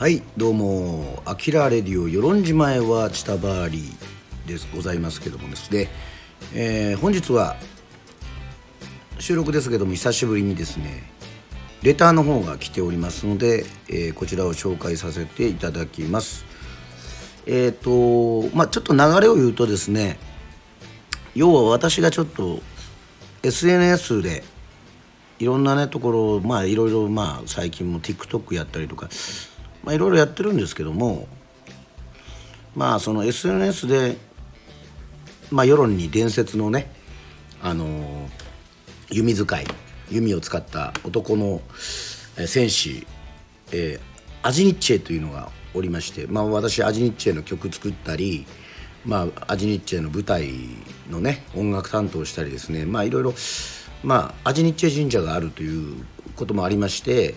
はいどうも「あきらレディオ与論島へはチタバーリー」でございますけどもですね、えー、本日は収録ですけども久しぶりにですねレターの方が来ておりますので、えー、こちらを紹介させていただきます。えっ、ー、とまあちょっと流れを言うとですね要は私がちょっと SNS でいろんなねところまあいろいろまあ最近も TikTok やったりとかまあいろいろやってるんですけどもまあその SNS でまあ世論に伝説のねあの弓使い弓を使った男の戦士、えー、アジニッチェというのがおりまして、まあ、私アジニッチェの曲作ったり、まあ、アジニッチェの舞台のね音楽担当したりですねまあいろいろまあアジニッチェ神社があるということもありまして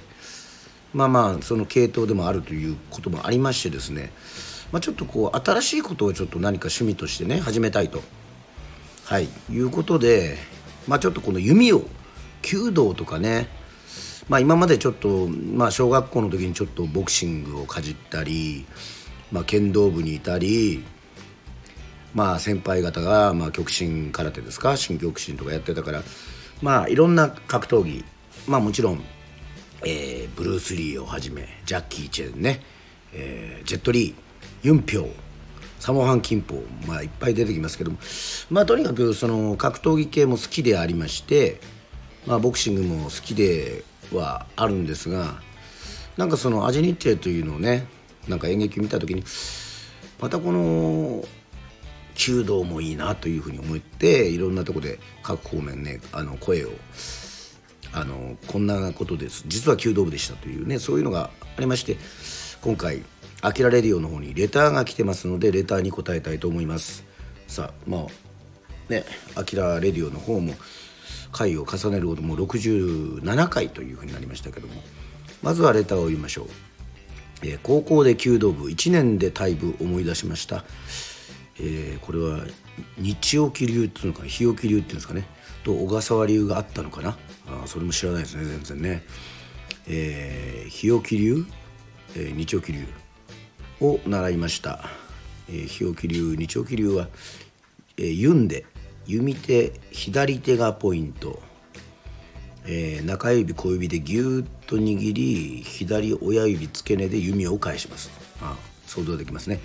まあまあその系統でもあるということもありましてですね、まあ、ちょっとこう新しいことをちょっと何か趣味としてね始めたいと、はい、いうことで、まあ、ちょっとこの弓を弓道とかねまあ、今までちょっと、まあ、小学校の時にちょっとボクシングをかじったり、まあ、剣道部にいたり、まあ、先輩方が、まあ、極真空手ですか？新極真とかやってたからまあいろんな格闘技まあもちろん、えー、ブルース・リーをはじめジャッキー・チェンね、えー、ジェット・リーユン・ピョウサモハン・キンポまあいっぱい出てきますけどもまあとにかくその格闘技系も好きでありましてまあボクシングも好きではあるんですがなんかそのアジニッチェというのをねなんか演劇見た時にまたこの弓道もいいなというふうに思っていろんなとこで各方面ねあの声をあのこんなことです。実は弓道部でしたというねそういうのがありまして今回「あきらレディオ」の方にレターが来てますのでレターに答えたいと思います。さあまあね「あきらレディオ」の方も回を重ねるほども67回というふうになりましたけどもまずはレターを読みましょう、えー、高校で弓道部1年で退部思い出しました。えー、これは日沖流っていうのかな？日沖流っていうんですかね？と小笠原流があったのかな？あそれも知らないですね全然ね、えー、日沖流、えー、日沖流を習いました、えー、日沖流日沖流は、えー、ユンで弓手左手がポイント、えー、中指小指でギュッと握り左親指付け根で弓を返します。あ想像できますね。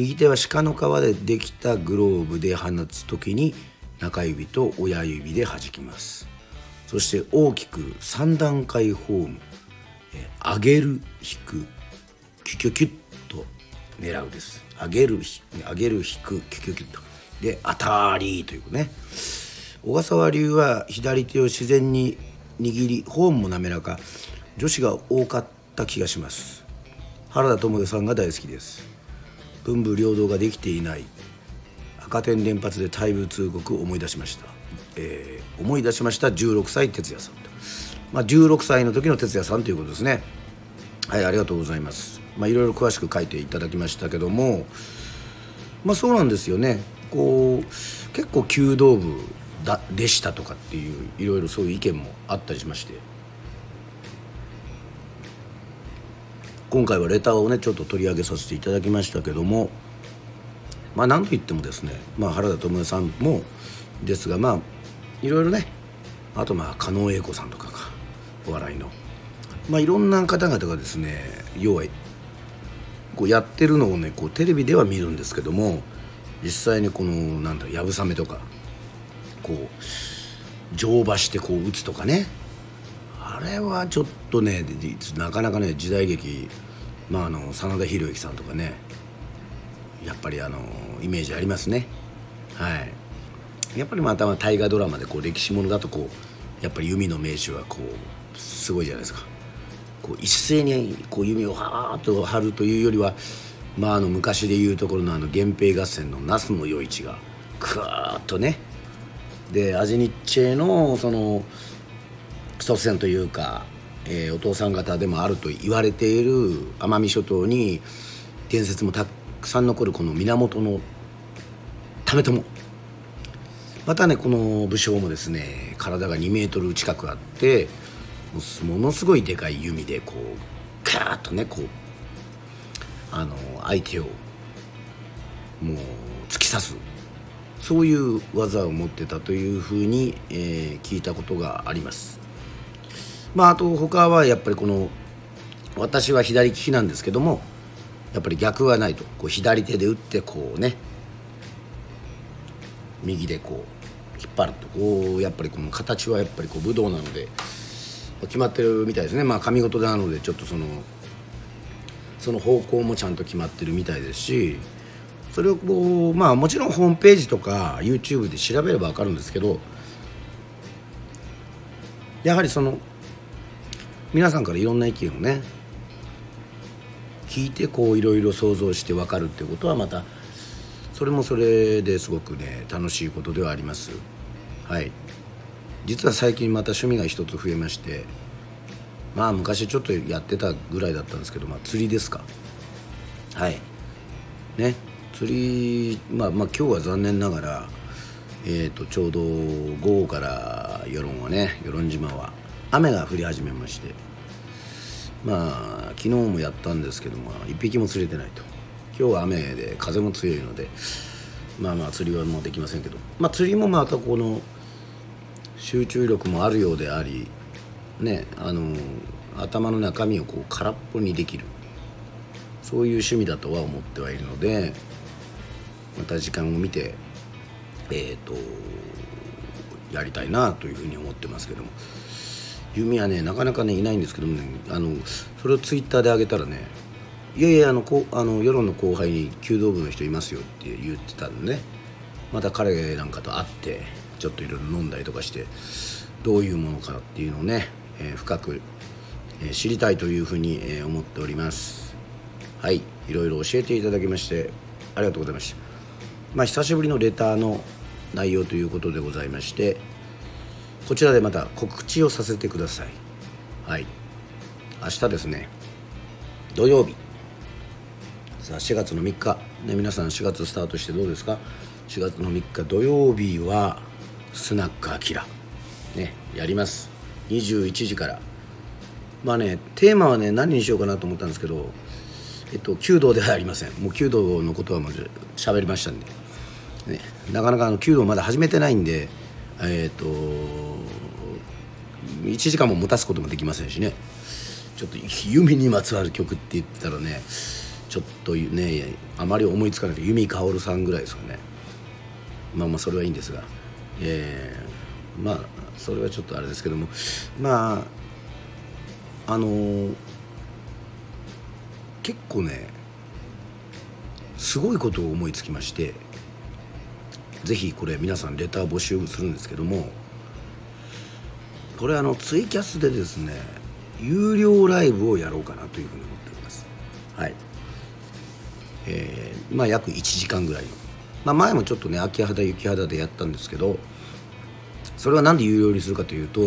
右手は鹿の皮でできたグローブで放つ時に中指と親指で弾きます。そして大きく3段階フォーム。上げる引くキュキュキュッと狙うです。上げる上げる引くキュキュキュッと。で当たりというね。小笠原流は左手を自然に握りフォームも滑らか。女子が多かった気がします。原田知世さんが大好きです。文武両道ができていない。赤点連発で退部通告を思い出しました、えー、思い出しました16歳哲也さんと、まあ、16歳の時の哲也さんということですね。はいありがとうございます。まあいろいろ詳しく書いていただきましたけども。まあそうなんですよね。こう結構弓道部だでしたとかっていういろいろそういう意見もあったりしまして。今回はレターをねちょっと取り上げさせていただきましたけどもまあ何と言ってもですね、まあ、原田知世さんもですがまあいろいろねあとまあ狩野英孝さんとかがお笑いの。まあいろんな方々がですね要はこうやってるのをねこうテレビでは見るんですけども実際にこのなんだやぶさめとかこう乗馬してこう打つとかねあれはちょっとねなかなかね時代劇まああの真田広之さんとかねやっぱりあのイメージありますね。はい。やっぱりまた大河ドラマでこう歴史ものだとこうやっぱり弓の名手はこうすごいじゃないですか。こう一斉にこう弓をはーっと張るというよりはまああの昔でいうところのあの源平合戦の那須の余市がクーッとね。でアジニッチェのその祖先というか、えー、お父さん方でもあると言われている奄美諸島に伝説もたくさん残るこの源の為朝またねこの武将もですね体が2メートル近くあってものすごいでかい弓でこうガーッとねこうあの相手をもう突き刺す。そういう技を持ってたというふうに、えー、聞いたことがあります。まああと他はやっぱりこの私は左利きなんですけどもやっぱり逆はないと。こう左手で打ってこうね右でこう引っ張ると。こうやっぱりこの形はやっぱりこう武道なので決まってるみたいですね。まあ髪型なのでちょっとそのその方向もちゃんと決まってるみたいですしそれをこうまあもちろんホームページとか YouTube で調べれば分かるんですけどやはりその皆さんからいろんな意見をね聞いてこういろいろ想像して分かるってことはまたそれもそれですごくね楽しいことではあります。はい。実は最近また趣味が一つ増えましてまあ昔ちょっとやってたぐらいだったんですけど、まあ、釣りですか。はい。ね。釣りまあまあ今日は残念ながらえーと、ちょうど午後から与論はね与論島は雨が降り始めましてまあ昨日もやったんですけども一匹も釣れてないと。今日は雨で風も強いのでまあまあ釣りはもうできませんけど。まあ釣りもまたこの集中力もあるようでありねあの頭の中身をこう空っぽにできる。そういう趣味だとは思ってはいるのでまた時間を見てえっ、ー、とやりたいなというふうに思ってますけども。弓はねなかなかねいないんですけどもねあのそれをツイッターで上げたらねいやいやあのこあの世論の後輩に弓道部の人いますよって言ってたんでね。また彼なんかと会ってちょっといろいろ飲んだりとかしてどういうものかっていうのをね、えー、深く、えー、知りたいというふうに、えー、思っております。はい。いろいろ教えていただきましてありがとうございました。まあ久しぶりのレターの内容ということでございましてこちらでまた告知をさせてください。はい。明日ですね。土曜日。さあ4月の3日、ね、皆さん4月スタートしてどうですか？4月の3日土曜日はスナックアキラ。ねやります。21時から。まあねテーマはね何にしようかなと思ったんですけどえっと弓道ではありません。もう弓道のことはまず喋りましたんで、ね、なかなかあの弓道まだ始めてないんでえっ、と1時間も持たすこともできませんしね。ちょっと弓にまつわる曲って言ったらねちょっとねあまり思いつかない弓薫さんぐらいですよね。まあまあそれはいいんですが。えー、まあそれはちょっとあれですけども。まああのー、結構ねすごいことを思いつきましてぜひこれ皆さんレター募集するんですけどもこれあのツイキャスでですね有料ライブをやろうかなというふうに思っております。はい。えー、まあ約1時間ぐらいの、まあ、前もちょっとね秋葉原雪肌でやったんですけどそれは何で有料にするかというと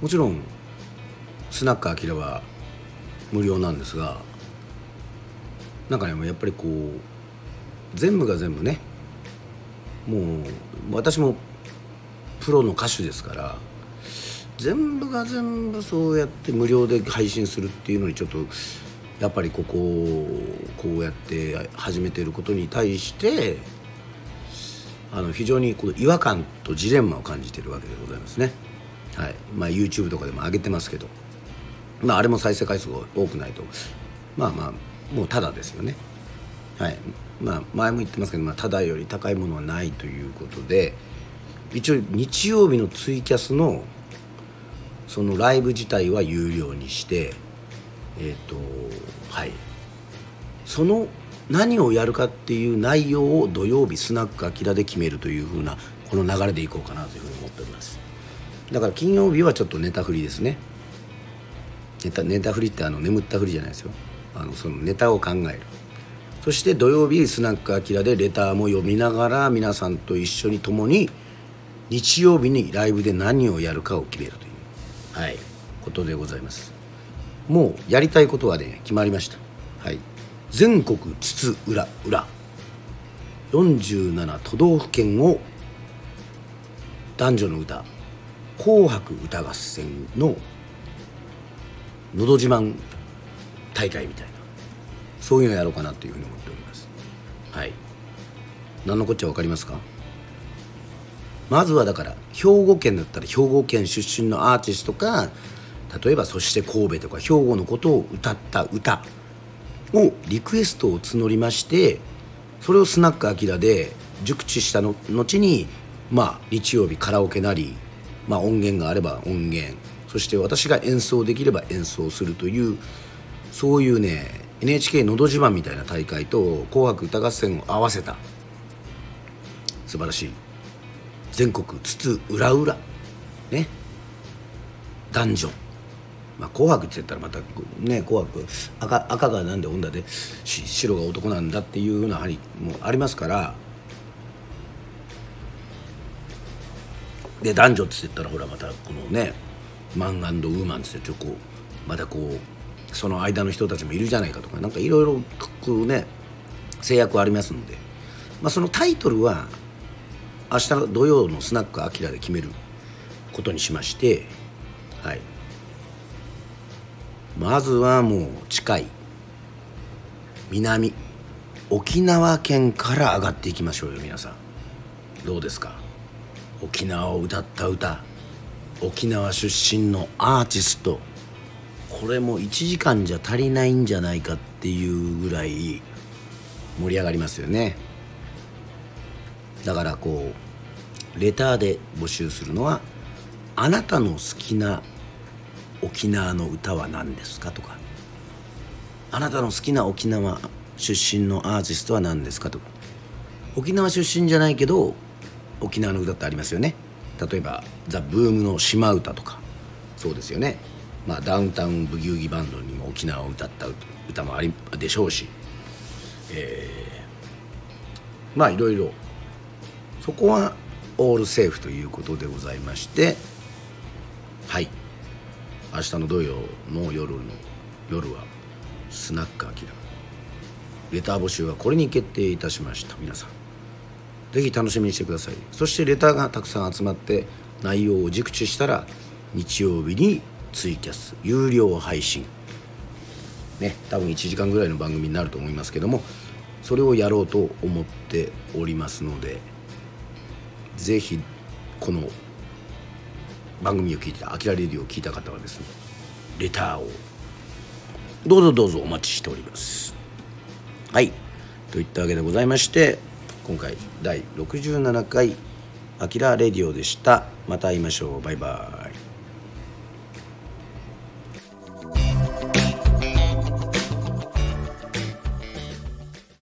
もちろんスナックアキラは無料なんですがなんかねやっぱりこう全部が全部ねもう私もプロの歌手ですから全部が全部そうやって無料で配信するっていうのにちょっとやっぱりここをこうやって始めてることに対してあの非常にこの違和感とジレンマを感じてるわけでございますね。はいまあ、YouTube とかでも上げてますけど、まあ、あれも再生回数が多くないとまあまあもうただですよね。はいまあ、前も言ってますけど、まあ、ただより高いものはないということで一応日曜日のツイキャスのそのライブ自体は有料にしてえっ、ー、とはい。その何をやるかっていう内容を土曜日スナックアキラで決めるというふうなこの流れでいこうかなというふうに思っております。だから金曜日はちょっとネタ振りですね。ネタネタ振りってあの眠ったふりじゃないですよ。あのそのネタを考える。そして土曜日スナックアキラでレターも読みながら皆さんと一緒に共に日曜日にライブで何をやるかを決めるというはいことでございます。もうやりたいことはね決まりました。はい。全国津々浦々。47都道府県を男女の歌「紅白歌合戦」の「のど自慢大会みたいな。そういうのやろうかなというふうに思っております。はい。何のこっちゃ分かりますか？まずはだから兵庫県だったら兵庫県出身のアーティストか例えばそして神戸とか兵庫のことを歌った歌をリクエストを募りましてそれをスナックアキラで熟知したの後にまあ日曜日カラオケなり、まあ、音源があれば音源そして私が演奏できれば演奏するというそういうね NHK のど自慢みたいな大会と「紅白歌合戦」を合わせた。素晴らしい。全国津々浦々ね。男女。まあ、紅白って言ったらまたね紅白赤赤がなんで女で白が男なんだっていうようなありもありますから。で男女って言ったらほらまたこのねマンウーマンってちょっとこうまたこうその間の人たちもいるじゃないかとかなんかいろいろこうね制約はありますので、まあ、そのタイトルは明日土曜のスナックアキラで決めることにしましてはい。まずはもう近い南沖縄県から上がっていきましょうよ皆さん。どうですか？沖縄を歌った歌。沖縄出身のアーティスト。これも1時間じゃ足りないんじゃないかっていうぐらい盛り上がりますよね。だからこうレターで募集するのはあなたの好きな沖縄の歌は何ですかとか。あなたの好きな沖縄出身のアーティストは何ですかとか。沖縄出身じゃないけど沖縄の歌ってありますよね。例えばザ・ブームの島唄とか。そうですよね。まあダウンタウンブギウギバンドにも沖縄を歌った歌もありでしょうし。えー、まあいろいろそこはオールセーフということでございましてはい。明日の土曜の夜の夜はスナックアキラ。レター募集はこれに決定いたしました。皆さん。是非楽しみにしてください。そしてレターがたくさん集まって内容を熟知したら日曜日にツイキャス有料配信。ね多分1時間ぐらいの番組になると思いますけどもそれをやろうと思っておりますのでぜひこの番組を聞いてた「あきらレディ」を聞いた方はですねレターをどうぞどうぞお待ちしております。はい。といったわけでございまして今回第67回「あきらレディオ」でした。また会いましょう。バイバイ。